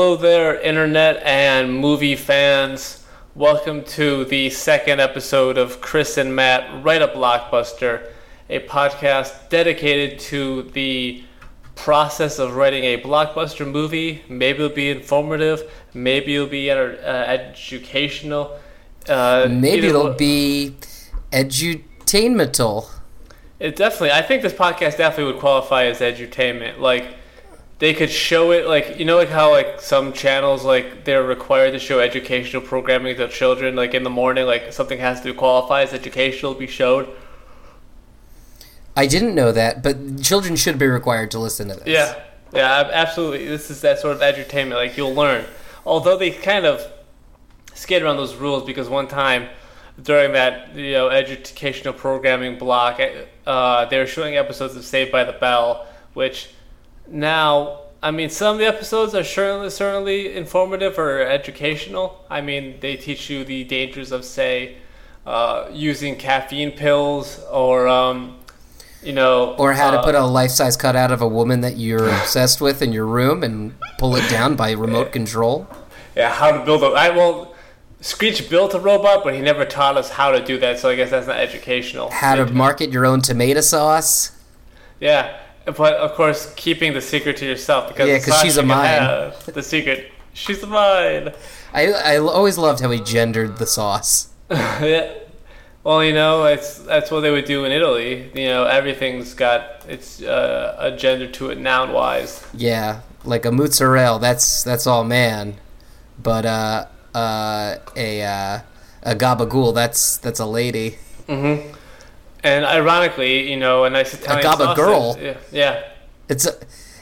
Hello there, internet and movie fans. Welcome to the second episode of Chris and Matt Write a Blockbuster, a podcast dedicated to the process of writing a blockbuster movie. Maybe it'll be informative, maybe it'll be uh, educational. Uh, Maybe it'll way- be edutainmental. It definitely. I think this podcast definitely would qualify as edutainment. Like they could show it, like you know, like how like some channels like they're required to show educational programming to children. Like in the morning, like something has to qualify as educational to be showed. I didn't know that, but children should be required to listen to this. Yeah, yeah, absolutely. This is that sort of edutainment. Like you'll learn. Although they kind of skate around those rules because one time during that you know educational programming block, uh, they were showing episodes of Saved by the Bell, which now I mean some of the episodes are certainly certainly informative or educational. I mean they teach you the dangers of say uh, using caffeine pills or um, you know Or how to uh, put a life-size cutout of a woman that you're obsessed with in your room and pull it down by remote control. Yeah, how to build a. I well, Screech built a robot, but he never taught us how to do that. So I guess that's not educational. How to market your own tomato sauce. Yeah, but of course, keeping the secret to yourself because Yeah, it's 'cause not she's a mine. The secret. She's a mine. I, I always loved how he gendered the sauce. yeah. Well, you know, it's that's what they would do in Italy. You know, everything's got its uh, a gender to it, noun wise. Yeah, like a mozzarella. That's that's all man, but uh, uh, a uh, a gabagool. That's that's a lady. Mm-hmm. And ironically, you know, a nice Italian gabba sausage- girl. Yeah, yeah, It's a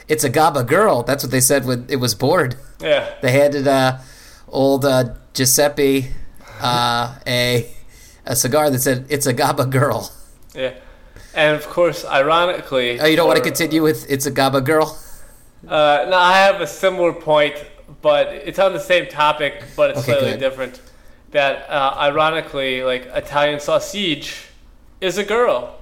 it's a gaba girl. That's what they said when it was bored. yeah. They handed uh, old uh, Giuseppe uh, a a cigar that said "It's a Gaba girl." Yeah, and of course, ironically, Oh, you don't want to continue with "It's a Gaba girl"? Uh, no, I have a similar point, but it's on the same topic, but it's Okay, slightly different. That uh, ironically, like Italian sausage, is a girl.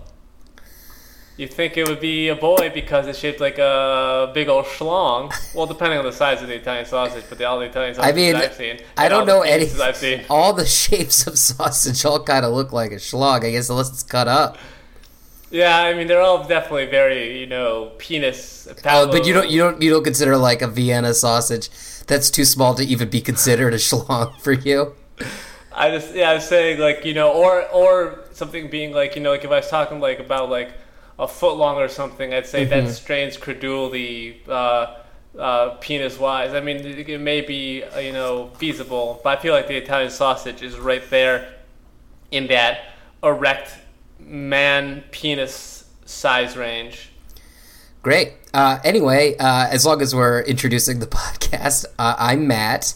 You think it would be a boy because it's shaped like a big old schlong. Well, depending on the size of the Italian sausage, but the, all the Italian I sausages mean, I've seen, I don't know any. I've seen. All the shapes of sausage all kind of look like a schlong. I guess unless it's cut up. Yeah, I mean they're all definitely very, you know, penis. Oh, but you don't you don't you don't consider like a Vienna sausage. That's too small to even be considered a schlong for you. I just yeah, I was saying like you know, or or something being like you know, like if I was talking like about like a foot long or something, I'd say Mm-hmm. that strains credulity, uh, uh, penis wise. I mean, it, it may be uh, you know feasible, but I feel like the Italian sausage is right there in that erect man penis size range. Great. Uh, anyway, uh, as long as we're introducing the podcast, uh, I'm Matt.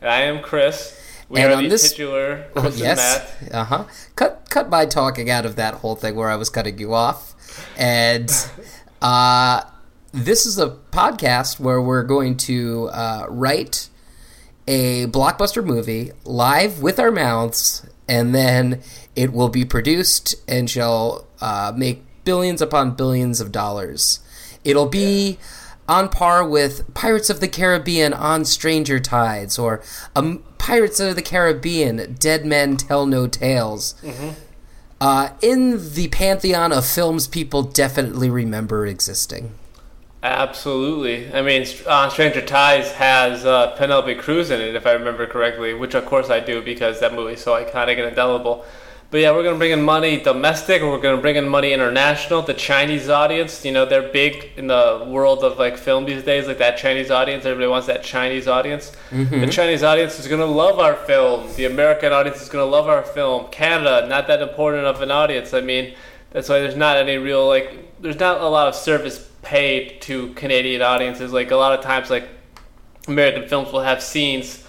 And I am Chris. We And are on the this- titular yes. Uh huh. Cut cut my talking out of that whole thing where I was cutting you off, and uh, this is a podcast where we're going to uh, write a blockbuster movie live with our mouths, and then it will be produced and shall uh, make billions upon billions of dollars. It'll be on par with Pirates of the Caribbean on Stranger Tides or um, Pirates of the Caribbean Dead Men Tell No Tales. Uh, in the pantheon of films people definitely remember existing. Absolutely. I mean, uh, Stranger Tides has uh, Penelope Cruz in it, if I remember correctly, which of course I do because that movie is so iconic and indelible. But yeah, we're going to bring in money domestic, we're going to bring in money international. The Chinese audience, you know, they're big in the world of like film these days, like that Chinese audience. Everybody wants that Chinese audience. The Chinese audience is going to love our film. The American audience is going to love our film. Canada, not that important of an audience. I mean, that's why there's not any real like there's not a lot of service paid to Canadian audiences. Like a lot of times, like American films will have scenes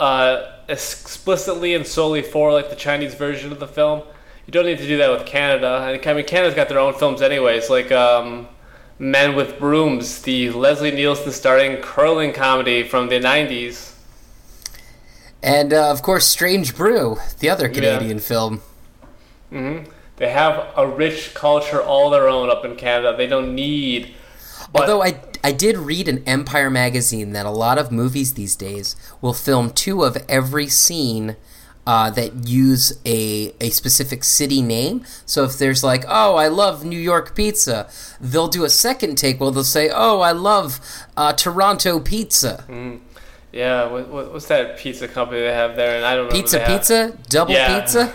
uh, explicitly and solely for like the Chinese version of the film. You don't need to do that with Canada. And I mean, Canada's got their own films anyways, like um, Men with Brooms, the Leslie Nielsen starring curling comedy from the '90s. And uh, of course, Strange Brew, the other Canadian film. hmm They have a rich culture all their own up in Canada. They don't need. But, Although I, I did read in Empire magazine that a lot of movies these days will film two of every scene uh, that use a a specific city name. So if there's like, oh, I love New York pizza, they'll do a second take where they'll say, oh, I love uh, Toronto pizza. Mm. Yeah, what, what, what's that pizza company they have there? And I don't know. Pizza Pizza, double Yeah. pizza.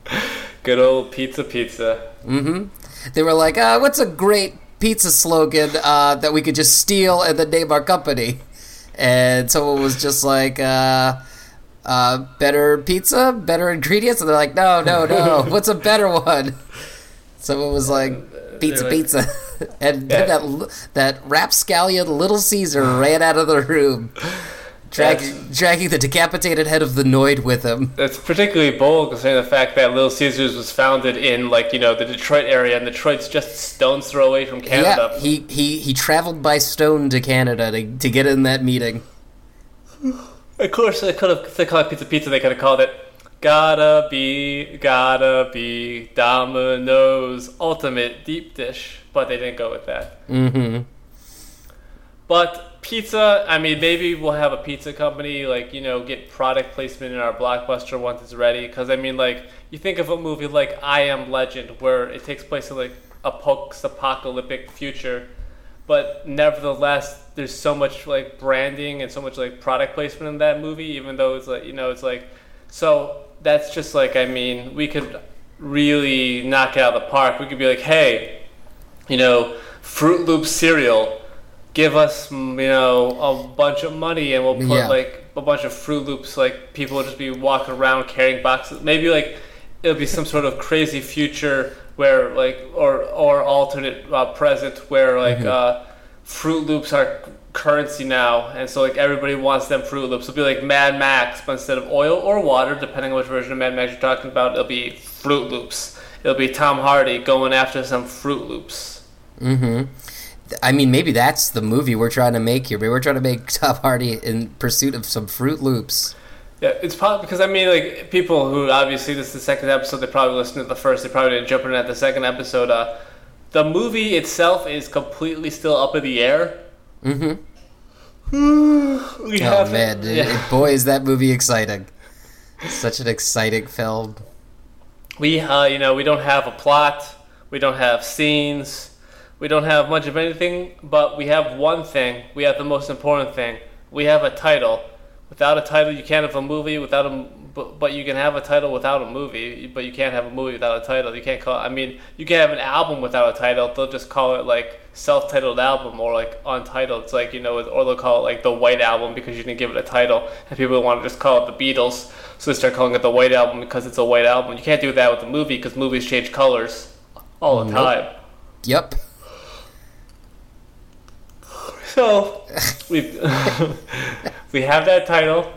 Good old pizza pizza. Mm-hmm. They were like, uh, what's a great pizza slogan uh, that we could just steal and then name our company? And someone was just like, uh, uh, better pizza, better ingredients, and they're like, no, no, no, what's a better one? Someone was like, pizza, like- pizza, and then Yeah. that that rapscallion Little Caesar ran out of the room, dragging dragging the decapitated head of the Noid with him. That's particularly bold considering the fact that Little Caesars was founded in like you know the Detroit area, and Detroit's just stone's throw away from Canada. Yeah, he, he he traveled by stone to Canada to, to get in that meeting. Of course, they could have they called it pizza pizza. They could have called it "Gotta Be, Gotta Be Domino's Ultimate Deep Dish," but they didn't go with that. Mm-hmm. But pizza, I mean, maybe we'll have a pizza company like you know get product placement in our blockbuster once it's ready. Because I mean, like you think of a movie like I Am Legend, where it takes place in like a post-apocalyptic future, but nevertheless, there's so much like branding and so much like product placement in that movie. Even though it's like you know, it's like so that's just like I mean, we could really knock it out of the park. We could be like, hey, you know, Froot Loop cereal give us you know a bunch of money and we'll put Yeah. like a bunch of Froot Loops like people will just be walking around carrying boxes. Maybe like it'll be some sort of crazy future where like or or alternate uh, present where like uh, Froot Loops are currency now. And so like everybody wants them Froot Loops. It'll be like Mad Max but instead of oil or water depending on which version of Mad Max you're talking about it'll be Froot Loops. It'll be Tom Hardy going after some Froot Loops. Mm-hmm. I mean, maybe that's the movie we're trying to make here. Maybe we're trying to make Tom Hardy in pursuit of some Froot Loops. Yeah, it's probably because I mean, like people who obviously this is the second episode, they probably listened to the first. They probably didn't jump in at the second episode. Uh, the movie itself is completely still up in the air. Mm-hmm. we Oh man, it- yeah. it- boy, is that movie exciting! Such an exciting film. we uh, you know we don't have a plot, we don't have scenes, we don't have much of anything, but we have one thing. We have the most important thing. We have a title. Without a title, you can't have a movie. Without a, but, but you can have a title without a movie. But you can't have a movie without a title. You can't call. I mean, you can have an album without a title. They'll just call it like self-titled album or like untitled. It's like you know, or they'll call it like the White Album because you didn't give it a title, and people want to just call it the Beatles, so they start calling it the White Album because it's a white album. You can't do that with a movie because movies change colors all the Nope. time. Yep. So we we have that title.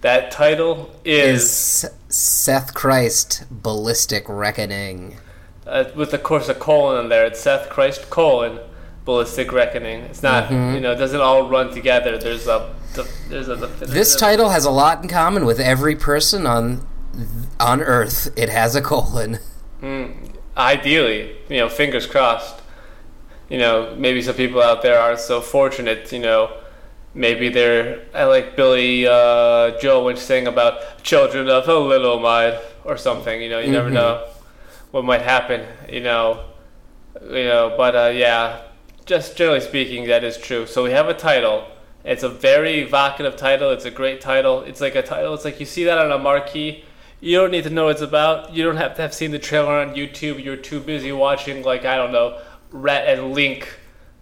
That title is, Is Seth Christ Ballistic Reckoning? uh, with of course a colon in there. It's Seth Christ colon Ballistic Reckoning. It's not Mhm. you know it doesn't all run together. There's a there's a This title has a lot in common with every person on on Earth. It has a colon. Mm, ideally, you know, fingers crossed. You know, maybe some people out there aren't so fortunate. You know, maybe they're I like Billy uh, Joel Lynch saying about children of a little mind or something. You know, you never Mhm. know what might happen. You know, you know, but uh, yeah, just generally speaking, that is true. So we have a title. It's a very evocative title. It's a great title. It's like a title. It's like you see that on a marquee. You don't need to know what it's about. You don't have to have seen the trailer on YouTube. You're too busy watching, like I don't know, Rhett and Link,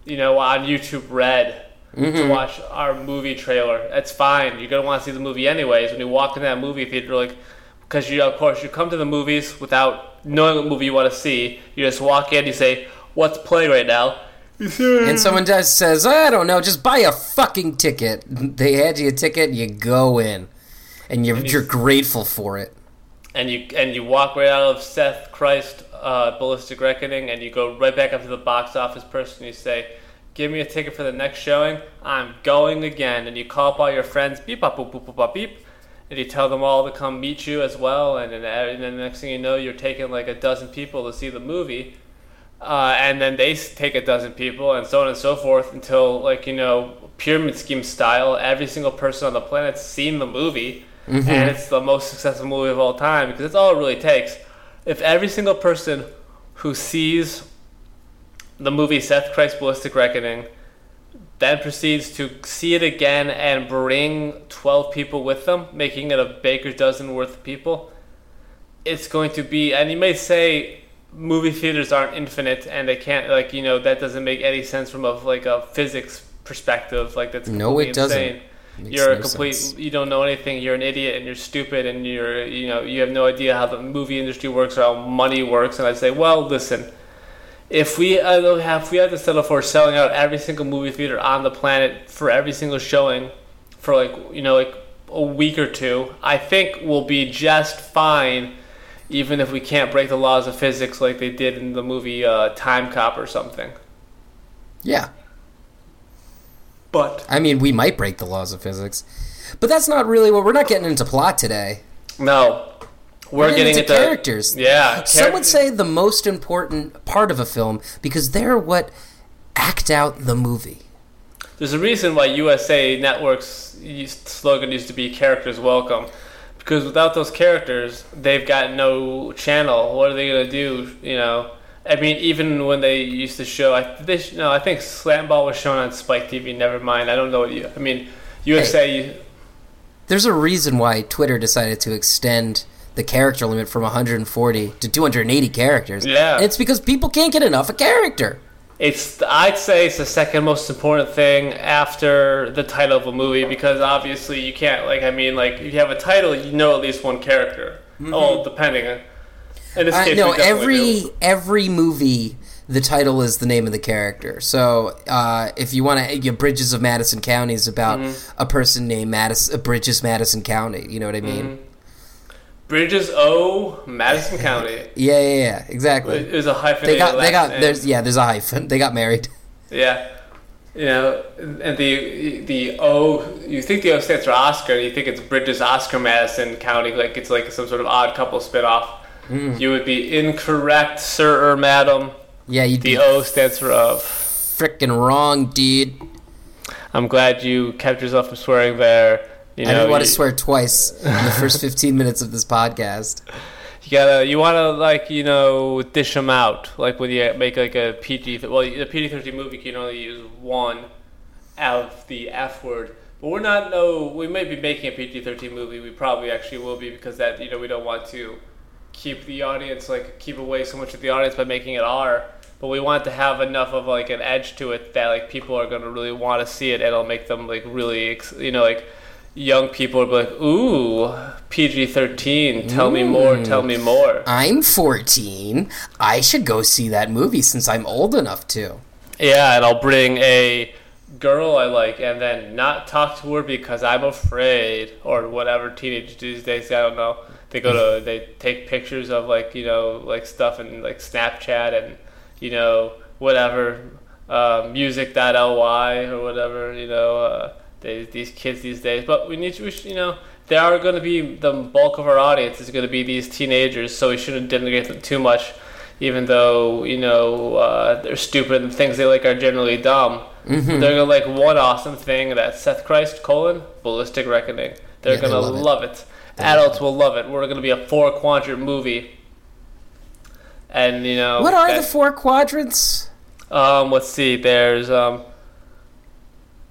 you know, on YouTube Red to mm-hmm. watch our movie trailer. That's fine. You're gonna want to see the movie anyways. When you walk in that movie theater, like, because you of course you come to the movies without knowing what movie you want to see. You just walk in. You say, "What's playing right now?" And someone does says, I don't know, just buy a fucking ticket. They hand you a ticket, and you go in, and you're And you- you're grateful for it. and you and you walk right out of Seth Christ uh, Ballistic Reckoning, and you go right back up to the box office person. and You say, "Give me a ticket for the next showing. I'm going again." And you call up all your friends, beep, bop, boop, boop, boop, bop, beep, and you tell them all to come meet you as well. And then, and then the next thing you know, you're taking like a dozen people to see the movie. uh, and then they take a dozen people, and so on and so forth until like you know pyramid scheme style. Every single person on the planet's seen the movie, and it's the most successful movie of all time because that's all it really takes. If every single person who sees the movie Seth Christ Ballistic Reckoning then proceeds to see it again and bring 12 people with them, making it a baker's dozen worth of people, it's going to be, and you may say movie theaters aren't infinite and they can't, like, you know, that doesn't make any sense from a, like, a physics perspective. Like, that's No, it doesn't. insane. You're a complete, sense. you don't know anything, you're an idiot and you're stupid and you're, you know, you have no idea how the movie industry works or how money works. And I say, well, listen, if we uh, have if we had to settle for selling out every single movie theater on the planet for every single showing for like you know like a week or two, I think we'll be just fine, even if we can't break the laws of physics like they did in the movie uh, Time Cop or something. Yeah. But I mean, we might break the laws of physics, but that's not really what we're not getting into plot today. no, we're, We're getting into into characters. Yeah, Some would say the most important part of a film because they're what act out the movie. There's a reason why USA Network's slogan used to be "Characters Welcome," because without those characters, they've got no channel. What are they gonna do? You know, I mean, even when they used to show, I they no, I think Slam Ball was shown on Spike TV. Never mind, I don't know what you. I mean, USA. There's a reason why Twitter decided to extend the character limit from 140 to 280 characters. Yeah. And it's because people can't get enough a character. It's I'd say it's the second most important thing after the title of a movie because obviously you can't like I mean like if you have a title you know at least one character. Oh, depending. On- In this case, no, every do. every movie, the title is the name of the character. So uh, if you want to, you know, Bridges of Madison County is about Mm-hmm. a person named Madison, Bridges Madison County. You know what I mean? Mm-hmm. Bridges O Madison County Yeah, yeah, yeah, exactly. is a hyphenated. They got, they got. name. There's, yeah, there's a hyphen. They got married. Yeah. You know, and the the O, you think the O stands for Oscar, and you think it's Bridges Oscar Madison County, like it's like some sort of odd couple spinoff. Mm. You would be incorrect, sir or madam. Yeah, you'd The O stands for of. freaking wrong, dude. I'm glad you kept yourself from swearing there. You know, I didn't want to swear twice in the first 15 minutes of this podcast. You gotta, you wanna like, you know, dish them out. Like when you make like a PG, well, the PG-13 movie can only use one of the F word. But we're not, no, we may be making a PG-13 movie. We probably actually will be because that, you know, we don't want to keep the audience, like, keep away so much of the audience by making it R. But we want to have enough of like an edge to it that like people are gonna really want to see it, and it'll make them like really, ex- you know, like young people be like, "Ooh, PG thirteen. Tell me more. Tell me more." I'm 14. I should go see that movie since I'm old enough to. Yeah, and I'll bring a girl I like, and then not talk to her because I'm afraid, or whatever teenagers do these days. I don't know. They go to they take pictures of like you know like stuff in like Snapchat and you know whatever uh, musical.ly or whatever you know. Uh, they, these kids these days, but we need to, we should, you know, they are going to be the bulk of our audience is going to be these teenagers, so we shouldn't denigrate them too much, even though you know uh, they're stupid and things they like are generally dumb. Mm-hmm. They're gonna like one awesome thing that Seth Christ colon ballistic reckoning. They're Yeah, gonna love it. love it. Adults will love it. We're gonna be a four quadrant movie, and you know What are that- the four quadrants? um, let's see. There's um,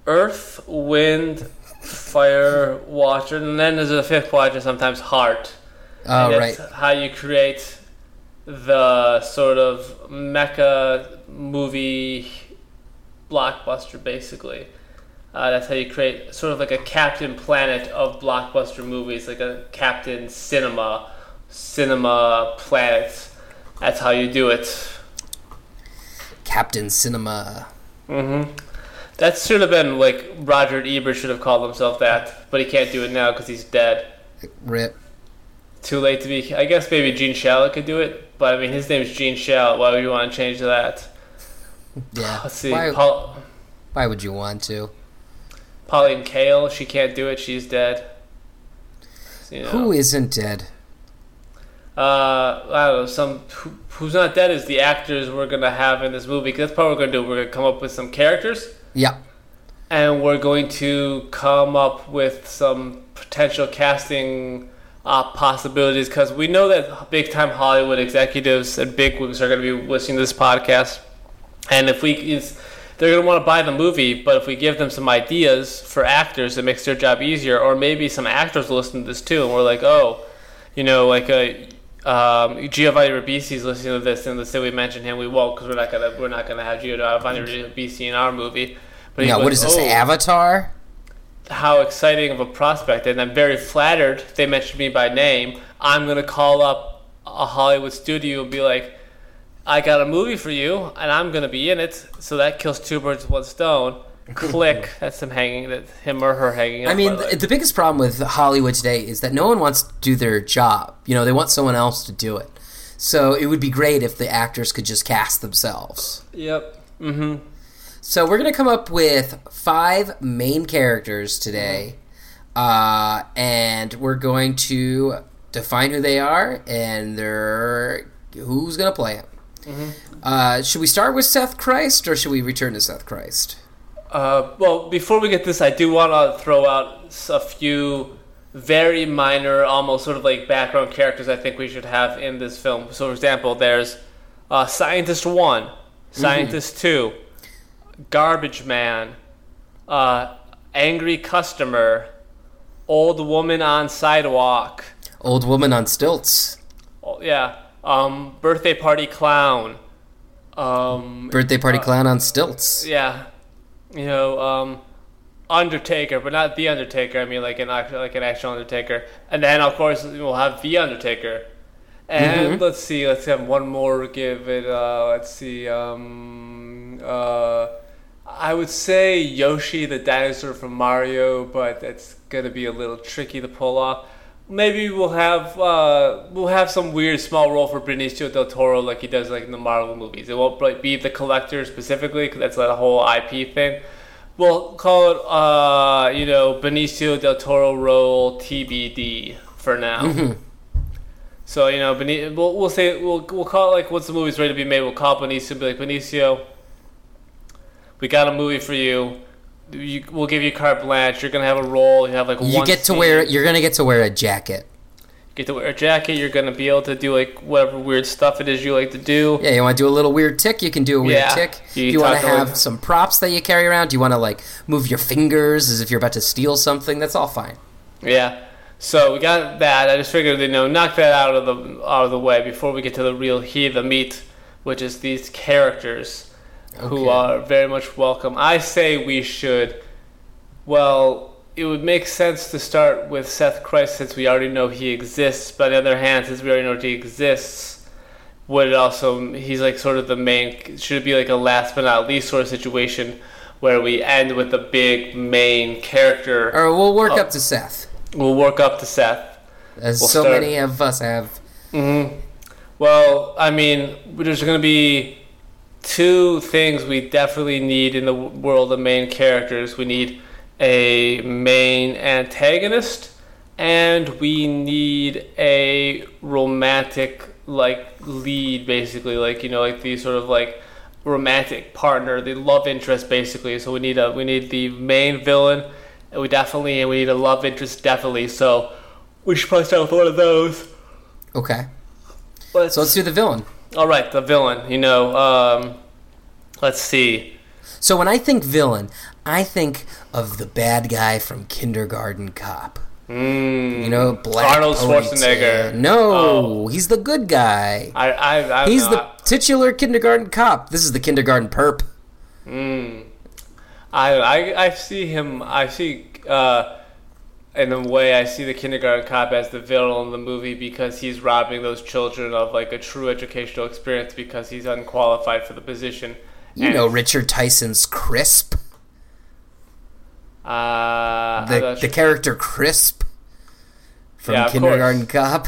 Earth, Wind, Fire, Water, and then there's a fifth quadrant. Sometimes Heart. Oh, right. that's how you create the sort of mecha movie blockbuster, basically. Uh, that's how you create sort of like a Captain Planet of blockbuster movies, like a Captain Cinema, Cinema Planet. That's how you do it. Captain Cinema. hmm That should have been like Roger Ebert should have called himself that, but he can't do it now because he's dead. Rip. Too late to be. I guess maybe Gene Shalit could do it, but I mean his name's Gene Shalit. Why would you want to change that? Yeah. Let's see. Why, Paul, why would you want to? Pauline Kael, she can't do it. She's dead. You know. Who isn't dead? uh, I don't know, some who, who's not dead is the actors we're gonna have in this movie. 'Cause that's part we're gonna do. We're gonna come up with some characters, Yeah. and we're going to come up with some potential casting uh, possibilities. Because we know that big time Hollywood executives and big bigwigs are gonna be listening to this podcast, and if we they're going to want to buy the movie, but if we give them some ideas for actors, it makes their job easier. Or maybe some actors will listen to this too, and we're like, oh, you know, like a um, Giovanni Ribisi's listening to this, and let's say we mention him, we won't because we're not gonna we're not gonna have Giovanni Ribisi in our movie. But goes, what is this? "Oh, Avatar? how exciting of a prospect and i'm very flattered they mentioned me by name i'm going to call up a hollywood studio and be like i got a movie for you and i'm going to be in it so that kills two birds with one stone click that's him hanging that him or her hanging I mean, the- the, the biggest problem with Hollywood today is that no one wants to do their job. You know, they want someone else to do it. So it would be great if the actors could just cast themselves. yep mm-hmm So we're gonna come up with five main characters today, uh, and we're going to define who they are and their who's gonna play them. Uh, should we start with Seth Christ or should we return to Seth Christ? Uh, well, before we get this, I do want to throw out a few very minor, almost sort of like background characters I think we should have in this film. So, for example, there's uh, Scientist 1, Scientist 2, Garbage Man, uh, Angry Customer, Old Woman on Sidewalk, Old woman on stilts, oh, yeah, um, Birthday Party Clown, um, birthday party clown on stilts. yeah, you know, um, Undertaker, but not the Undertaker. I mean, like an like an actual Undertaker. And then, of course, we'll have the Undertaker. And let's see, let's have one more. Give it. Uh, let's see. Um, uh, I would say Yoshi the dinosaur from Mario, but that's gonna be a little tricky to pull off. Maybe we'll have uh, we'll have some weird small role for Benicio del Toro, like he does like in the Marvel movies. It won't like, be the collector specifically, because that's like a whole IP thing. We'll call it, uh, you know, Benicio del Toro role TBD for now. So you know, Beni- we'll, we'll say we'll we'll call it like once the movie's ready to be made, we'll call Benicio, be like Benicio, we got a movie for you. You. We'll give you carte blanche. You're gonna have a role. You have like You get to scene. wear. You're gonna get to wear a jacket. get to wear a jacket. You're gonna be able to do like whatever weird stuff it is you like to do. Yeah, you want to do a little weird tick? You can do a weird Yeah. tick. You you want to have like- some props that you carry around? Do you want to like move your fingers as if you're about to steal something? That's all fine. Yeah. So we got that. I just figured, you know, knock that out of the out of the way before we get to the real of the meat, which is these characters who are very much welcome. I say we should. Well, it would make sense to start with Seth Christ since we already know he exists. But on the other hand, since we already know he exists, would it also he's like sort of the main? Should it be like a last but not least sort of situation where we end with the big main character? Or we'll work Oh. up to Seth, We'll work up to Seth. as We'll so start- many of us have. Mm-hmm. Well, I mean, there's going to be two things we definitely need in the world of main characters. We need a main antagonist, and we need a romantic like lead, basically, like you know, like the sort of like romantic partner, the love interest, basically. So we need a we need the main villain, and we definitely and we need a love interest, definitely. So we should probably start with one of those. Okay, Let's, so let's do the villain. All right, the villain. You know, um, let's see. So when I think villain, I think of the bad guy from Kindergarten Cop. Mm, You know, Black Arnold ponytail. Schwarzenegger. No, Oh. he's the good guy. I, I, I He's the titular kindergarten cop. This is the kindergarten perp. I, mm, I, I, I see him. I see. Uh, in a way, I see the kindergarten cop as the villain in the movie because he's robbing those children of like a true educational experience because he's unqualified for the position. You And, know Richard Tyson's Crisp, uh, the the character Crisp from Yeah, Kindergarten Cop.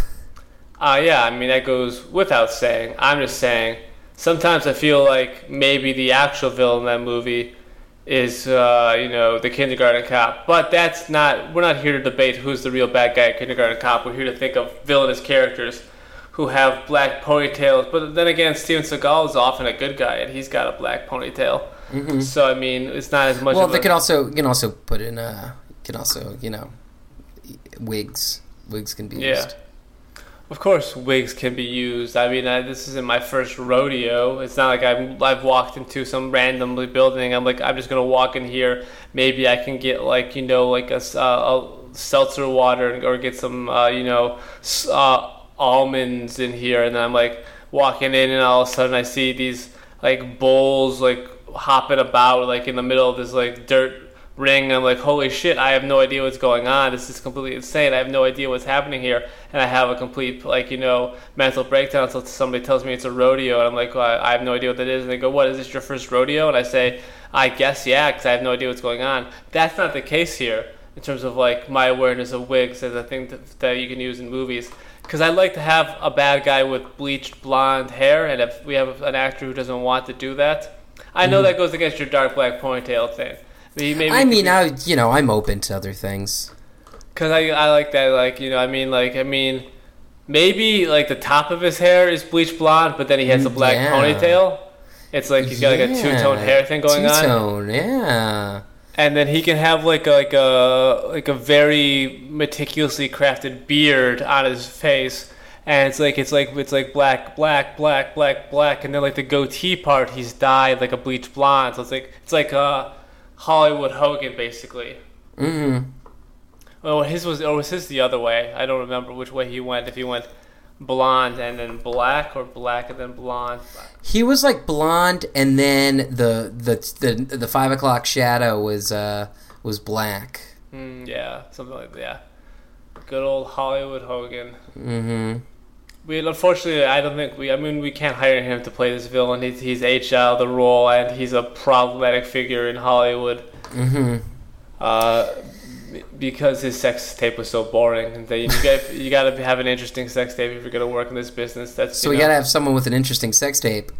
Uh, yeah, I mean, that goes without saying. I'm just saying, sometimes I feel like maybe the actual villain in that movie is, uh, you know, the kindergarten cop. But that's not, we're not here to debate who's the real bad guy at kindergarten cop. We're here to think of villainous characters who have black ponytails. But then again, Steven Seagal is often a good guy, and he's got a black ponytail. So I mean, it's not as much. Mm-hmm. Well, of they a, can also you can also put in uh can also you know wigs. Wigs can be Yeah. used. Of course, wigs can be used. I mean, I, this isn't my first rodeo. It's not like I've, I've walked into some randomly building. I'm like, I'm just gonna walk in here. Maybe I can get like you know like a, a seltzer water or get some uh, you know uh, almonds in here, and then I'm like walking in, and all of a sudden I see these like bulls like hopping about like in the middle of this like dirt ring. I'm like, holy shit, I have no idea what's going on. This is completely insane. I have no idea what's happening here. And I have a complete, like, you know, mental breakdown until somebody tells me it's a rodeo. And I'm like, well, I I have no idea what that is. And they go, what, is this your first rodeo? And I say, I guess, yeah, because I have no idea what's going on. That's not the case here in terms of, like, my awareness of wigs as a thing that, that you can use in movies. Because I'd like to have a bad guy with bleached blonde hair. And if we have an actor who doesn't want to do that, I know mm-hmm. that goes against your dark black ponytail thing. Maybe. I mean, I you know I'm open to other things. Cause I I like that like you know I mean like I mean maybe like the top of his hair is bleach blonde but then he has a black Yeah. ponytail. It's like he's got like a two tone hair thing going on, Two-tone, yeah. and then he can have like a, like a like a very meticulously crafted beard on his face, and it's like it's like it's like black black black black black, and then like the goatee part he's dyed like a bleach blonde. So it's like it's like uh Hollywood Hogan basically. Mm-hmm. Oh, his was or was his the other way? I don't remember which way he went. If he went blonde and then black, or black and then blonde. He was like blonde, and then the the the, the five o'clock shadow was uh was black. Mm, yeah, something like that. Yeah. Good old Hollywood Hogan. Mm-hmm. We unfortunately, I don't think we. I mean, we can't hire him to play this villain. He's he's aged out of the role, and he's a problematic figure in Hollywood. Mm-hmm. Uh, because his sex tape was so boring, and that you got you got to have an interesting sex tape if you're gonna work in this business. That's So you we know- gotta have someone with an interesting sex tape.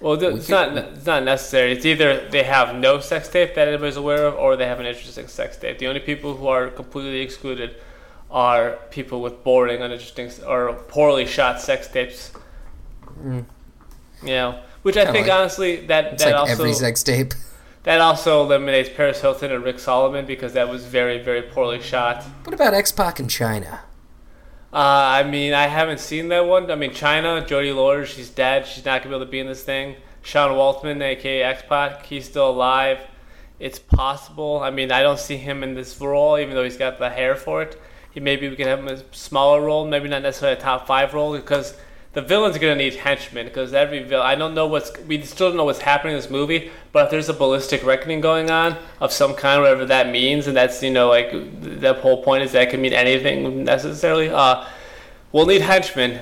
Well, th- it's not it's not necessary. It's either they have no sex tape that anybody's aware of, or they have an interesting sex tape. The only people who are completely excluded are people with boring, uninteresting, or poorly shot sex tapes. Mm. You know, which I Kinda think like- honestly that that like also every sex tape. that also eliminates Paris Hilton and Rick Solomon because that was very very poorly shot. What about X Pac in Chyna? Uh, I mean, I haven't seen that one. I mean, Chyna, Jodie Laurer, she's dead. She's not gonna be able to be in this thing. Sean Waltman, aka X Pac, he's still alive. It's possible. I mean, I don't see him in this role, even though he's got the hair for it. Maybe we can have him a smaller role, maybe not necessarily a top five role, because the villain's gonna need henchmen. Because every villain, I don't know what's we still don't know what's happening in this movie, but if there's a ballistic reckoning going on of some kind, whatever that means, and that's you know like the whole point is that can mean anything necessarily. Uh, we'll need henchmen.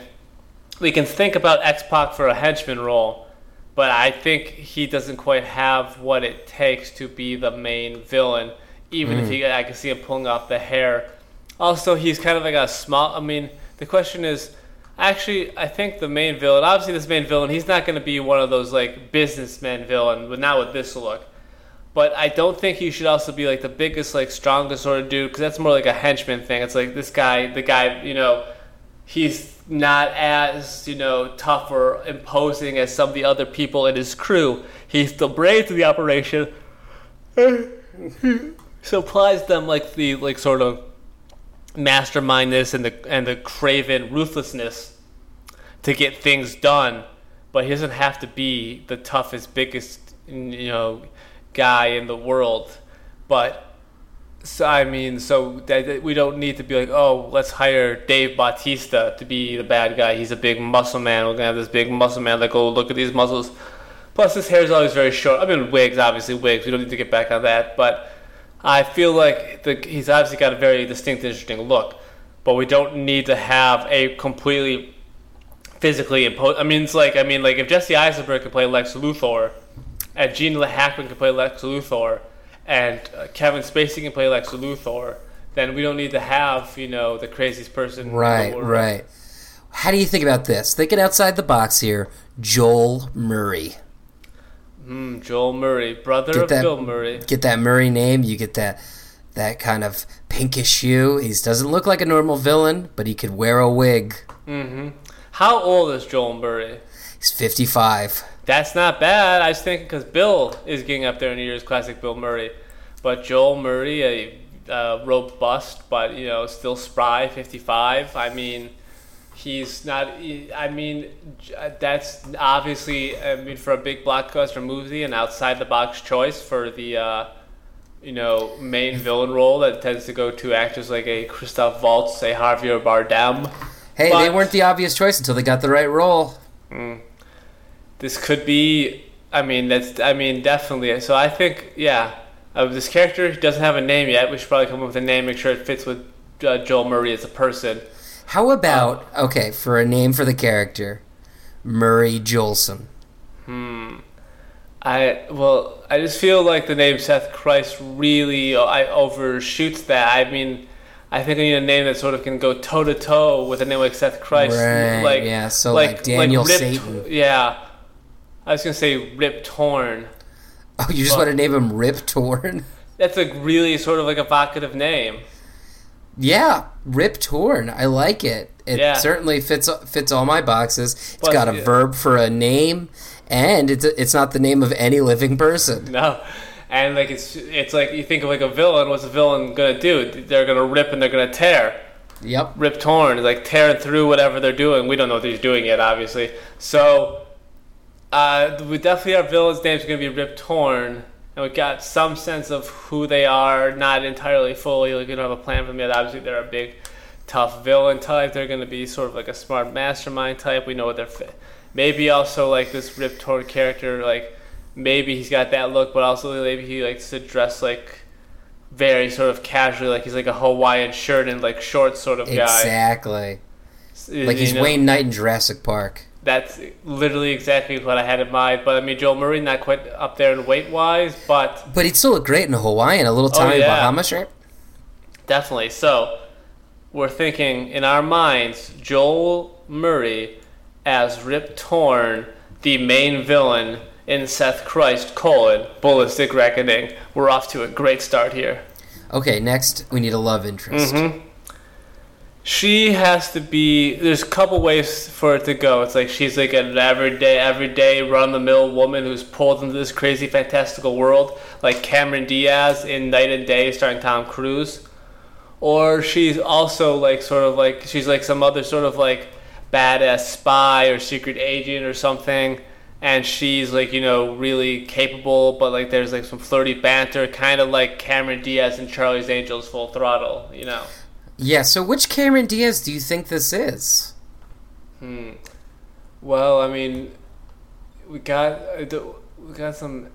We can think about X Pac for a henchman role, but I think he doesn't quite have what it takes to be the main villain. Even if he, I can see him pulling off the hair. Also, he's kind of like a small. I mean, the question is, actually, I think the main villain. Obviously, this main villain, he's not going to be one of those like businessman villain, but not with this look. But I don't think he should also be like the biggest, like strongest sort of dude, because that's more like a henchman thing. It's like this guy, the guy, you know, he's not as you know tough or imposing as some of the other people in his crew. He's the brains of the operation. Supplies them like the like sort of mastermindness and the and the craven ruthlessness to get things done, but he doesn't have to be the toughest, biggest you know guy in the world. But so I mean, so that, we don't need to be like, oh, let's hire Dave Bautista to be the bad guy. He's a big muscle man. We're gonna have this big muscle man. Like, oh, look at these muscles. Plus, his hair is always very short. I mean, wigs, obviously, wigs. We don't need to get back on that. But I feel like the, he's obviously got a very distinct, interesting look. But we don't need to have a completely physically imposed. I mean, it's like I mean, like if Jesse Eisenberg could play Lex Luthor, and Gene Hackman could play Lex Luthor, and uh, Kevin Spacey can play Lex Luthor, then we don't need to have you know the craziest person. in the Right, world. right. How do you think about this? Thinking outside the box here, Joel Murray. Mm, Joel Murray, brother Get of that- Bill Murray. Get that Murray name, you get that that kind of pinkish hue. He doesn't look like a normal villain, but he could wear a wig. Mm-hmm. How old is Joel Murray? He's 55. That's not bad. I was thinking because Bill is getting up there in years, classic Bill Murray. But Joel Murray, a uh, robust but you know still spry, 55. I mean, he's not. I mean, that's obviously. I mean, for a big blockbuster movie, an outside the box choice for the. Uh, you know, main villain role that tends to go to actors like a Christoph Waltz, a Javier Bardem. Hey, but, they weren't the obvious choice until they got the right role. Mm, this could be. I mean, that's. I mean, definitely. So I think, yeah, uh, this character doesn't have a name yet. We should probably come up with a name, make sure it fits with uh, Joel Murray as a person. How about okay for a name for the character, Murray Jolson? Hmm. I well, I just feel like the name Seth Christ really uh, I overshoots that. I mean, I think I need a name that sort of can go toe to toe with a name like Seth Christ. Right. Like yeah. So like, like Daniel like Rip, Satan. Yeah. I was gonna say Rip Torn. Oh, you just want to name him Rip Torn? That's a really sort of like evocative name. Yeah, Rip Torn. I like it. It yeah. certainly fits fits all my boxes. It's Plus, got a yeah. verb for a name and it's it's not the name of any living person. No, and like it's it's like you think of like a villain. What's a villain gonna do? They're gonna rip and they're gonna tear. Yep. Rip torn, like tearing through whatever they're doing. We don't know what he's doing yet, obviously. So, uh, we definitely our villain's name's gonna be Rip Torn, and we got some sense of who they are. Not entirely fully. Like we don't have a plan for them yet. Obviously, they're a big, tough villain type. They're gonna be sort of like a smart mastermind type. We know what they're. Fit maybe also like this Rip Torn character, like maybe he's got that look, but also maybe he likes to dress like very sort of casually, like he's like a Hawaiian shirt and like shorts sort of guy. Exactly. Like he's know? Wayne Knight in Jurassic Park. That's literally exactly what I had in mind. But I mean, Joel Murray not quite up there in weight wise, but but he'd still look great in a Hawaiian, a little oh, tiny oh, yeah. Bahama shirt. Definitely. So we're thinking in our minds, Joel Murray as Rip Torn, the main villain in Seth Christ, colon, Ballistic Reckoning. We're off to a great start here. Okay, next we need a love interest. Mm-hmm. She has to be. There's a couple ways for it to go. It's like she's like an everyday, everyday, run-the-mill woman who's pulled into this crazy, fantastical world, like Cameron Diaz in Knight and Day, starring Tom Cruise. Or she's also like sort of like she's like some other sort of like badass spy or secret agent or something and she's like you know really capable but like there's like some flirty banter kind of like cameron diaz and charlie's angels full throttle you know yeah so which cameron diaz do you think this is? Hmm. Well i mean we got we got some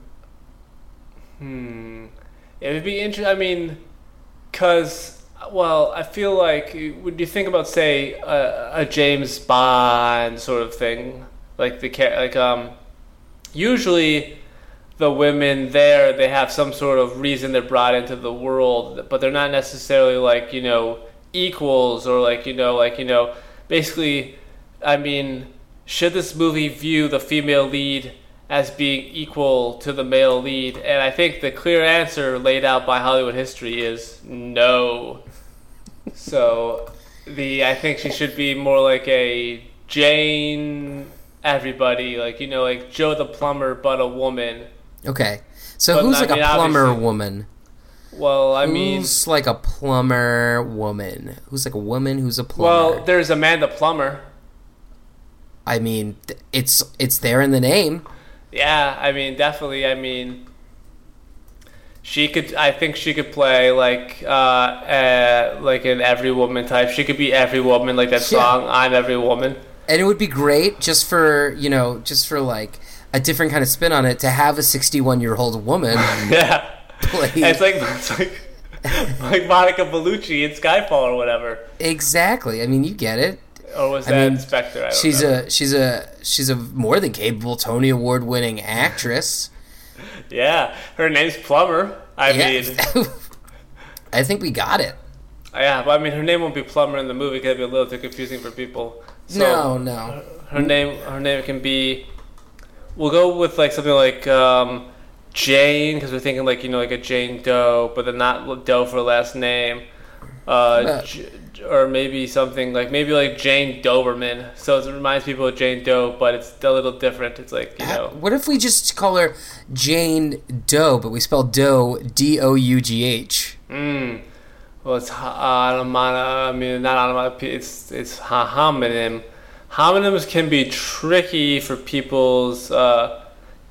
hmm. It would be interesting i mean because well, I feel like when you think about, say, a, a James Bond sort of thing, like the like um, usually the women there they have some sort of reason they're brought into the world, but they're not necessarily like you know equals or like you know like you know basically. I mean, should this movie view the female lead as being equal to the male lead? And I think the clear answer laid out by Hollywood history is no. so the I think she should be more like a Jane everybody, like you know, like Joe the plumber but a woman. Okay. So but who's like mean, a plumber woman? Well, I mean, who's like a plumber woman? Who's like a woman who's a plumber? Well, there's Amanda Plummer. I mean, it's it's there in the name. Yeah, I mean, definitely. I mean, she could. I think she could play like uh, uh, like an every woman type. She could be every woman, like that song "I'm Every Woman." And it would be great just for you know, just for like a different kind of spin on it to have a 61 year old woman. yeah, play. It's like it's like like Monica Bellucci in Skyfall or whatever. Exactly. I mean, you get it. Or was that Inspector? I mean, Spectre? she's a she's a she's a more than capable Tony Award winning actress. yeah, her name's Plummer. I yeah. mean, I think we got it. Yeah, but I mean, her name won't be Plummer in the movie. It could be a little too confusing for people. So no, no. Her, her name, her name can be. We'll go with like something like um, Jane because we're thinking like you know like a Jane Doe, but then not Doe for last name. uh, J- or maybe something like maybe like Jane Doberman. So it reminds people of Jane Doe, but it's a little different. It's like you know, What if we just call her Jane Doe, but we spell Doe D O U G H? mm, well, it's onomatopoeia. I mean, not onomatopoeia. It's it's homonym. Homonyms can be tricky for people's uh,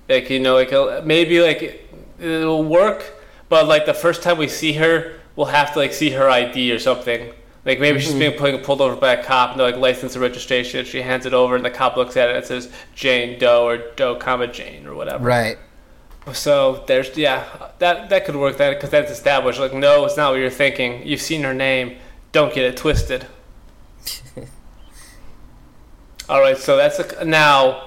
like you know like uh, maybe like it'll work, but like the first time we see her, we'll have to like see her ID or something. Like maybe she's being pulled, pulled over by a cop and they're like license and registration. She hands it over and the cop looks at it and it says Jane Doe or Doe, comma Jane or whatever. Right. So there's yeah that that could work then because that's established. Like no, it's not what you're thinking. You've seen her name. Don't get it twisted. All right, so that's a, now.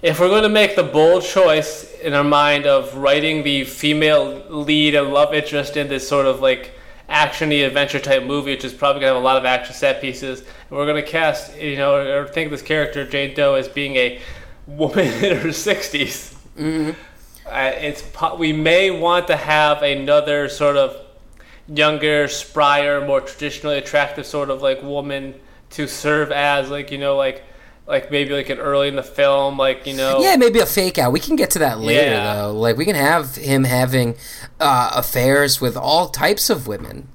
If we're going to make the bold choice in our mind of writing the female lead and love interest in this sort of like actiony adventure type movie, which is probably going to have a lot of action set pieces, and we're going to cast, you know, or think of this character Jane Doe as being a woman in her 60s. Uh, it's po- we may want to have another sort of younger, sprier, more traditionally attractive sort of like woman to serve as like you know like like maybe like an early in the film like you know Yeah, maybe a fake out. We can get to that later, Yeah. though. Like, we can have him having uh, affairs with all types of women.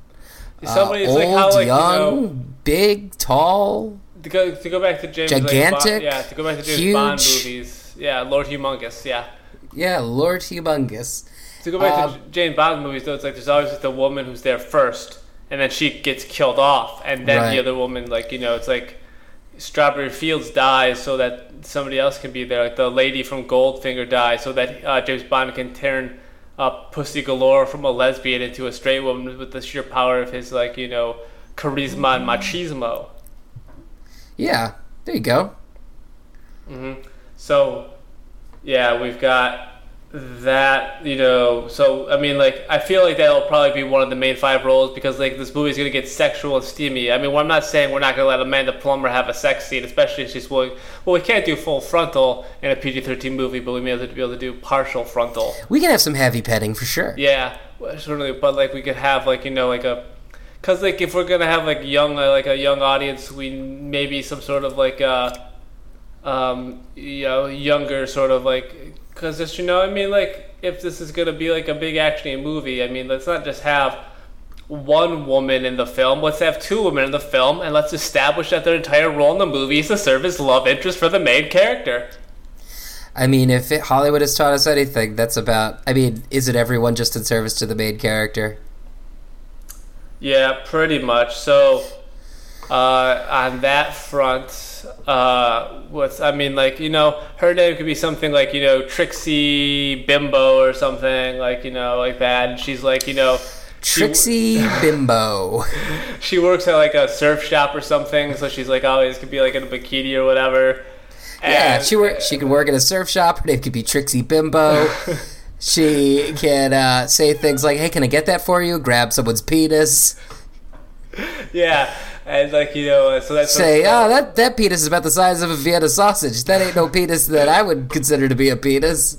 Uh, old, like how like young, you know big, tall. to go to go back to James like, Bond, yeah to go back to James Bond movies yeah Lord Humungus yeah Yeah, Lord Humungus. to go back Um, to Jane Bond movies though it's like there's always like the woman who's there first and then she gets killed off and then Right. the other woman like you know it's like Strawberry Fields dies so that somebody else can be there like the lady from Goldfinger dies so that uh, James Bond can turn uh, Pussy Galore from a lesbian into a straight woman with the sheer power of his like you know charisma and machismo. Yeah, there you go. So, yeah, we've got that, you know. So, I mean, like, I feel like that'll probably be one of the main five roles because, like, this movie's going to get sexual and steamy. I mean, well, I'm not saying we're not going to let Amanda Plummer have a sex scene, especially if she's willing. Well, we can't do full frontal in a PG 13 movie, but we may have to be able to do partial frontal. We can have some heavy petting for sure. Yeah, certainly, but, like, we could have, like, you know, like a. Because, like, if we're going to have, like, young, uh, like, a young audience, we maybe some sort of, like, uh, um, you know, younger sort of like, because just you know, I mean, like if this is gonna be like a big action movie, I mean, let's not just have one woman in the film. Let's have two women in the film, and let's establish that their entire role in the movie is to serve as love interest for the main character. I mean, if it, Hollywood has taught us anything, that's about. I mean, is it everyone just in service to the main character? Yeah, pretty much. So, uh, on that front, uh, what's I mean, like you know, her name could be something like you know Trixie Bimbo or something like you know like that, and she's like you know. she- Trixie Bimbo. she works at like a surf shop or something, so she's like always could be like in a bikini or whatever. Yeah, she work. She could work at a surf shop. Her name could be Trixie Bimbo. she can uh, say things like, "Hey, can I get that for you?" Grab someone's penis. Yeah, and like you know, uh, so that's Say, "Oh, that that penis is about the size of a Vienna sausage. That ain't no penis that I would consider to be a penis.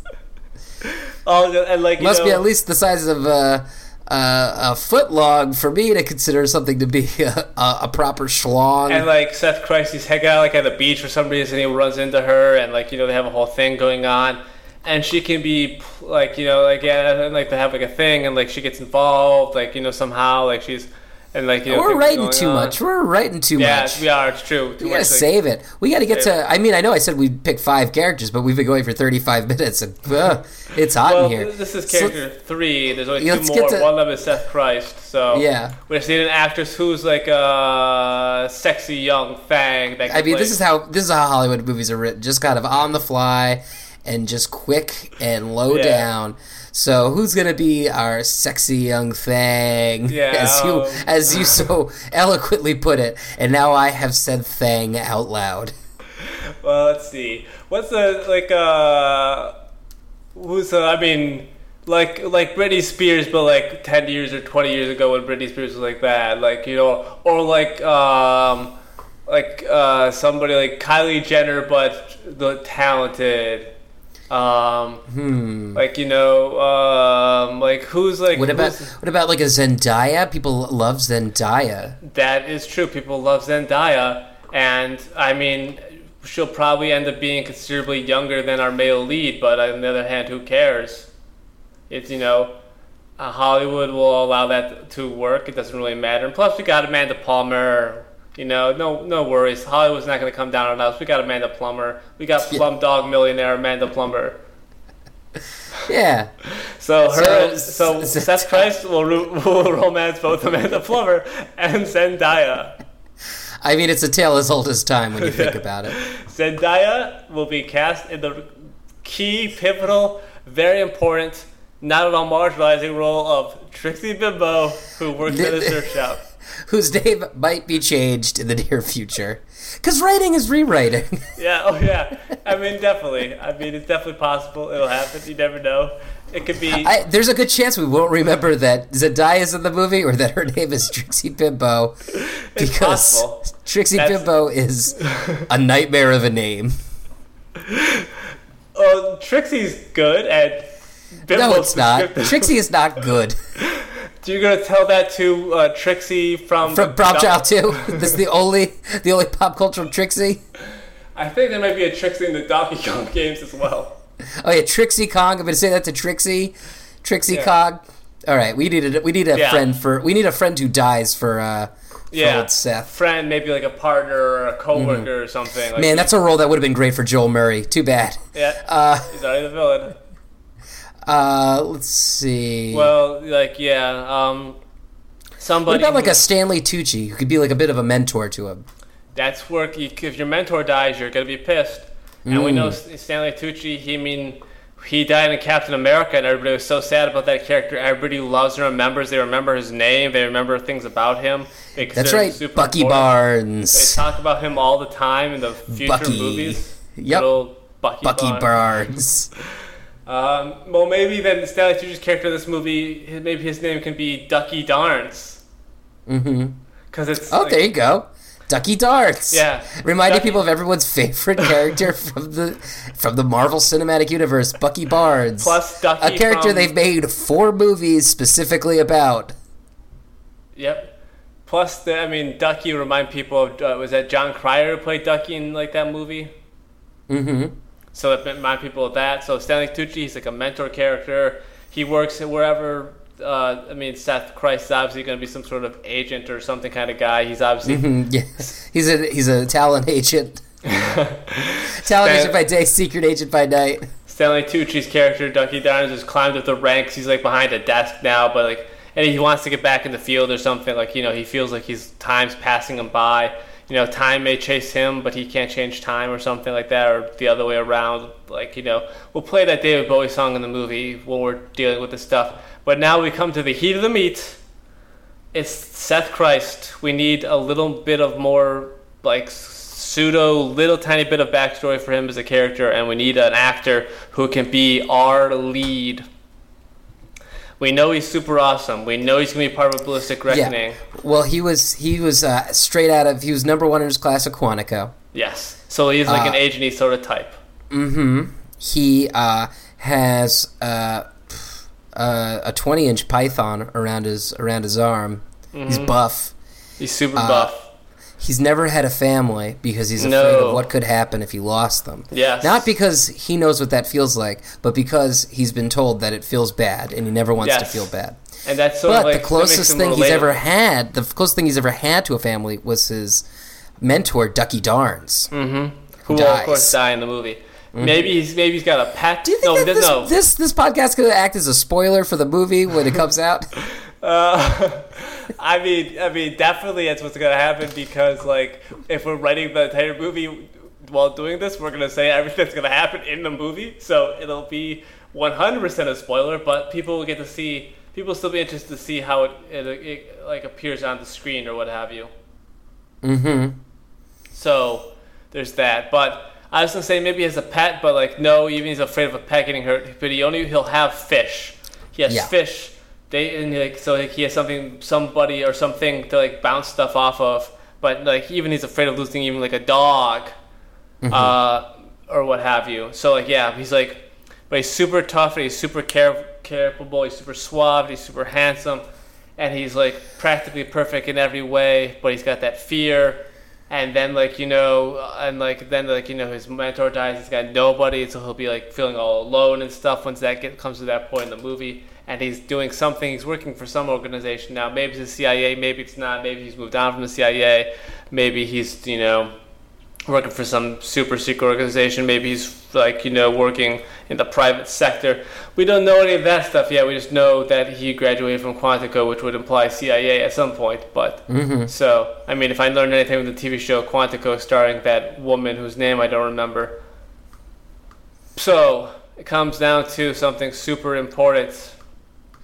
oh, and like you Must know, be at least the size of a." Uh, a foot long for me to consider something to be a, a, a proper schlong. And like Seth Christ, he's hanging out like at the beach for some reason. He runs into her, and like you know, they have a whole thing going on. And she can be like you know, like yeah, like they have like a thing, and like she gets involved, like you know, somehow, like she's and like you know, We're writing too on. much. We're writing too Yeah, much. Yeah, we are. It's true. Too We gotta much, like- save it. We gotta get to. I mean, I know I said we'd pick five characters, but we've been going for thirty-five minutes, and uh, it's hot Well, in here. this is So- character three. There's only two more. to- One of them is Seth Christ. So Yeah. we just need an actress who's like a sexy young fang. I mean, play- this is how this is how Hollywood movies are written, just kind of on the fly, and just quick and low Yeah. down. So who's gonna be our sexy young thing? Yeah, as you um, as you so eloquently put it, and now I have said thing out loud. Well, let's see. What's the like? uh Who's uh, I mean, like like Britney Spears, but like ten years or twenty years ago when Britney Spears was like that, like you know, or like um like uh somebody like Kylie Jenner, but the talented. Um, Hmm. like you know, um, like who's like What about who's- what about like a Zendaya? People love Zendaya. that is true. People love Zendaya, and I mean, she'll probably end up being considerably younger than our male lead. But on the other hand, who cares? It's you know, uh, Hollywood will allow that to work. It doesn't really matter. And plus, we got Amanda Plummer. You know, no no worries. Hollywood's not going to come down on us. We got Amanda Plummer. We got. Plum Dog Millionaire Amanda Plummer. Yeah. So her, So, so, Seth Christ will, will romance both Amanda Plummer and Zendaya. I mean, it's a tale as old as time when you think about it. Zendaya will be cast in the key, pivotal, very important, not at all marginalizing role of Trixie Bimbo, who works at a surf shop. Whose name might be changed in the near future. Because writing is rewriting. Yeah, oh yeah. I mean, definitely. I mean, it's definitely possible. It'll happen. You never know. It could be. I, there's a good chance we won't remember that Zendaya's in the movie or that her name is Trixie Bimbo. Because. Trixie That's- Bimbo is a nightmare of a name. oh, Trixie's good, and Bimbo's No, it's not. Trixie is not good. You're gonna tell that to uh, Trixie from From Doc- Child 2, this is the only the only pop cultural Trixie. I think there might be a Trixie in the Donkey Kong games as well. Oh yeah, Trixie Kong. I'm gonna say that to Trixie, Trixie Yeah. Kong. All right, we need a we need a Yeah. friend for we need a friend who dies for uh Yeah, old Seth. friend, maybe like a partner or a coworker or something. Like Mm-hmm. Man, that's a role that would have been great for Joel Murray. Too bad. yeah. Uh, he's already the villain. Uh, let's see. Well, like yeah, um, what somebody. about like who- a Stanley Tucci who could be like a bit of a mentor to him? That's work. you- If your mentor dies, you're gonna be pissed. And we Mm. know Stanley Tucci. He I mean, he died in Captain America, and everybody was so sad about that character. Everybody loves and remembers. They remember his name. They remember things about him. That's right, super Bucky important. They talk about him all the time in the future Bucky. movies. Yep. Little Bucky, Bucky Barnes. Barnes. Um, well, maybe then Stanley Tucci's character in this movie, maybe his name can be Ducky Darns. Mm-hmm. Because it's. Oh, like- there you go. Ducky Darts. Yeah. Reminding Ducky- people of everyone's favorite character from the from the Marvel Cinematic Universe, Bucky Barnes. Plus Ducky a character from- they've made four movies specifically about. Yep. Plus, the, I mean, Ducky remind people of uh, was that Jon Cryer who played Ducky in like that movie? Mm-hmm. So it remind people of that. So Stanley Tucci, he's like a mentor character. He works at wherever. Uh, I mean, Seth Christ is obviously going to be some sort of agent or something kind of guy. He's obviously Mm, yeah. He's a he's a talent agent. talent agent by day, secret agent by night. Stanley Tucci's character, Ducky Darns, has climbed up the ranks. He's like behind a desk now, but like, and he wants to get back in the field or something. Like, you know, he feels like his time's passing him by. You know, time may chase him, but he can't change time or something like that, or the other way around. Like, you know, we'll play that David Bowie song in the movie when we're dealing with this stuff. But now we come to the heat of the meat. It's Seth Christ. We need a little bit of more, like, pseudo, little tiny bit of backstory for him as a character, and we need an actor who can be our lead. We know he's super awesome. We know he's gonna be part of a Ballistic Reckoning. Yeah. Well, he was he was uh, straight out of he was number one in his class at Quantico. Yes. So he's like an Uh, agent sort of type. Mm-hmm. He uh, has uh, uh, a twenty inch python around his around his arm. He's Mm-hmm. buff. He's super uh, buff. He's never had a family because he's afraid No. of what could happen if he lost them. Yes. Not because he knows what that feels like, but because he's been told that it feels bad and he never wants to feel bad. And that's sort But of like the closest thing he's ever had, the closest thing he's ever had to a family was his mentor, Ducky Darns. Mm-hmm. Who will dies. of course die in the movie. Maybe he's maybe he's got a pet. Do you think no, that this, no. this this podcast going to act as a spoiler for the movie when it comes out? Uh, I mean, I mean, definitely that's what's gonna happen because, like, if we're writing the entire movie while doing this, we're gonna say everything that's gonna happen in the movie, so it'll be 100% a spoiler. But people will get to see. People will still be interested to see how it, it, it like appears on the screen or what have you. mm-hmm. So there's that. But I was gonna say maybe he has a pet, but like no, even he's afraid of a pet getting hurt. But he only he'll have fish. He has Yeah. fish. They and like so like, he has something, somebody or something to like bounce stuff off of. But like even he's afraid of losing even like a dog, uh, or what have you. So like yeah, he's like but he's super tough and he's super care- capable. He's super suave. He's super handsome, and he's like practically perfect in every way. But he's got that fear, and then like you know, and like then like you know, his mentor dies. He's got nobody, so he'll be like feeling all alone and stuff once that get, comes to that point in the movie. And he's doing something. He's working for some organization now. Maybe it's the CIA. Maybe it's not. Maybe he's moved on from the CIA. Maybe he's you know working for some super secret organization. Maybe he's like you know working in the private sector. We don't know any of that stuff yet. We just know that he graduated from Quantico, which would imply CIA at some point. But Mm-hmm. so I mean, if I learned anything with the TV show Quantico, starring that woman whose name I don't remember. So it comes down to something super important.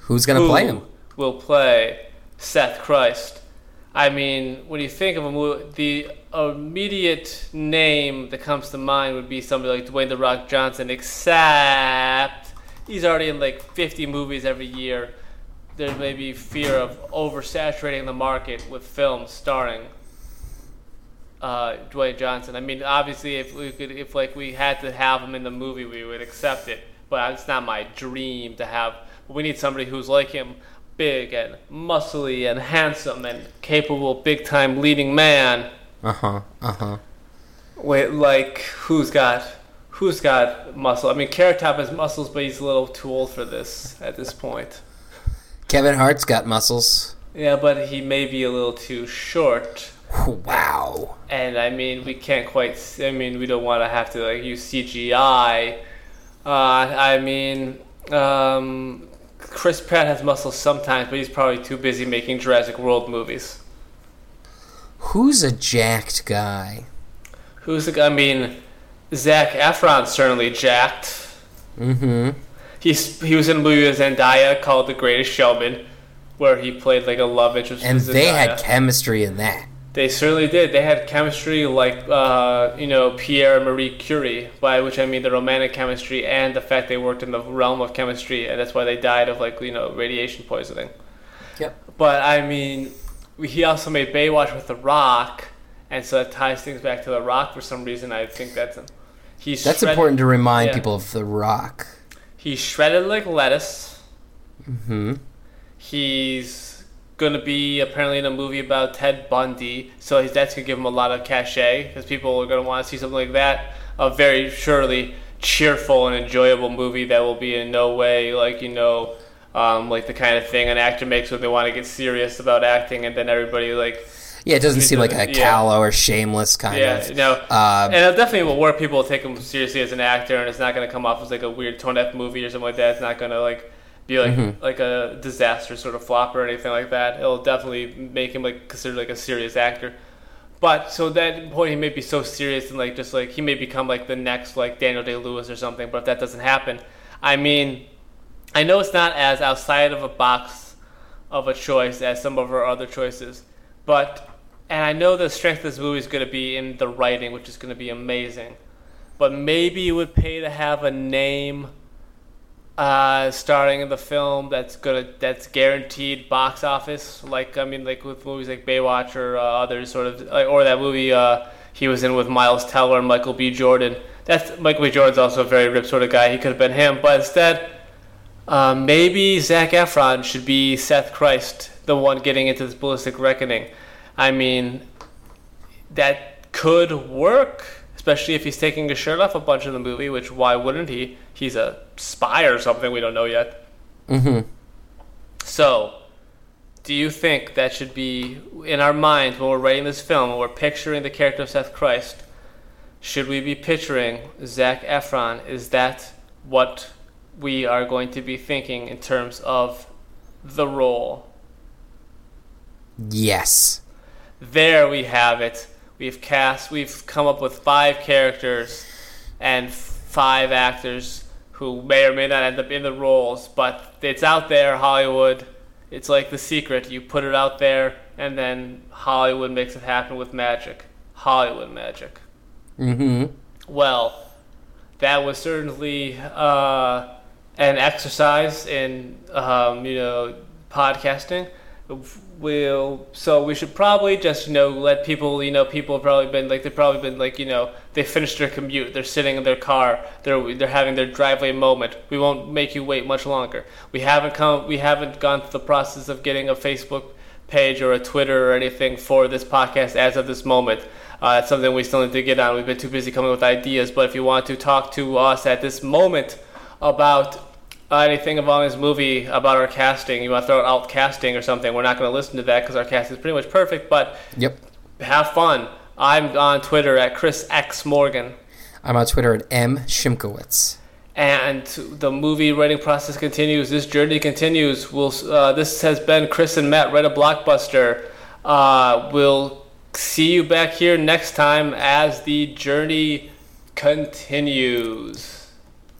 Who's gonna Who play him? Will play Seth Christ. I mean, when you think of a movie, the immediate name that comes to mind would be somebody like Dwayne the Rock Johnson, except he's already in like 50 movies every year. There may be fear of oversaturating the market with films starring uh, Dwayne Johnson. I mean, obviously, if we could, if like we had to have him in the movie, we would accept it. But it's not my dream to have. But we need somebody who's like him, big and muscly and handsome and capable, big time leading man. Uh huh. Uh huh. Wait, like who's got who's got muscle? I mean, Carrot Top has muscles, but he's a little too old for this at this point. Kevin Hart's got muscles. Yeah, but he may be a little too short. Wow. And I mean, we can't quite. I mean, we don't want to have to like use CGI. Uh, I mean, um, Chris Pratt has muscles sometimes, but he's probably too busy making Jurassic World movies. Who's a jacked guy? Who's the? Guy? I mean, Zac Efron certainly jacked. Mm-hmm. He's he was in a movie with Zendaya called The Greatest Showman, where he played like a love interest. And they had chemistry in that. They certainly did. They had chemistry like, uh, you know, Pierre and Marie Curie, by which I mean the romantic chemistry and the fact they worked in the realm of chemistry, and that's why they died of like, you know, radiation poisoning. Yep. But I mean, he also made Baywatch with The Rock, and so that ties things back to The Rock for some reason. I think that's he's That's shred- important to remind yeah. people of The Rock. He's shredded like lettuce. Mm-hmm. He's going to be apparently in a movie about Ted Bundy, so his that's going to give him a lot of cachet because people are going to want to see something like that. A very surely cheerful and enjoyable movie that will be in no way like you know, um, like the kind of thing an actor makes when they want to get serious about acting, and then everybody like Yeah, it doesn't seem like a doesn't- yeah. callow or shameless kind yeah, of. Yeah, no. Uh, and it definitely will work. People will take him seriously as an actor, and it's not going to come off as like a weird tone deaf movie or something like that. It's not going to like be like Mm-hmm. like a disaster sort of flop or anything like that. It'll definitely make him like considered like a serious actor. But so that point, he may be so serious and like just like he may become like the next like Daniel Day Lewis or something. But if that doesn't happen, I mean, I know it's not as outside of a box of a choice as some of our other choices, but and I know the strength of this movie is going to be in the writing, which is going to be amazing. But maybe it would pay to have a name uh, starring in the film that's gonna that's guaranteed box office. Like I mean, like with movies like Baywatch or uh, others, sort of, like, or that movie uh, he was in with Miles Teller and Michael B. Jordan. That's Michael B. Jordan's also a very ripped sort of guy. He could have been him, but instead. Uh, maybe Zac Efron should be Seth Christ, the one getting into this ballistic reckoning. I mean, that could work, especially if he's taking his shirt off a bunch in the movie. Which why wouldn't he? He's a spy or something. We don't know yet. mm-hmm. So, do you think that should be in our minds when we're writing this film, when we're picturing the character of Seth Christ? Should we be picturing Zac Efron? Is that what we are going to be thinking in terms of the role? Yes. There we have it. We've cast, we've come up with five characters and five actors who may or may not end up in the roles, but it's out there, Hollywood. It's like the secret. You put it out there, and then Hollywood makes it happen with magic. Hollywood magic. Mm-hmm. Well, that was certainly uh, an exercise in, um, you know, podcasting. Will so we should probably just you know let people you know people have probably been like they've probably been like you know they finished their commute they're sitting in their car they're they're having their driveway moment. We won't make you wait much longer. We haven't come we haven't gone through the process of getting a facebook page or a twitter or anything for this podcast as of this moment. Uh, something we still need to get on. We've been too busy coming with ideas but if you want to talk to us at this moment about uh, anything involving this movie about our casting, you want to throw out casting or something, we're not going to listen to that because our cast is pretty much perfect. But Yep. have fun. I'm on Twitter at Chris X Morgan, I'm on Twitter at M Shimkowitz. and the movie writing process continues. This journey continues. We'll. Uh, this has been Chris and Matt Write a Blockbuster. Uh, we'll see you back here next time as the journey continues.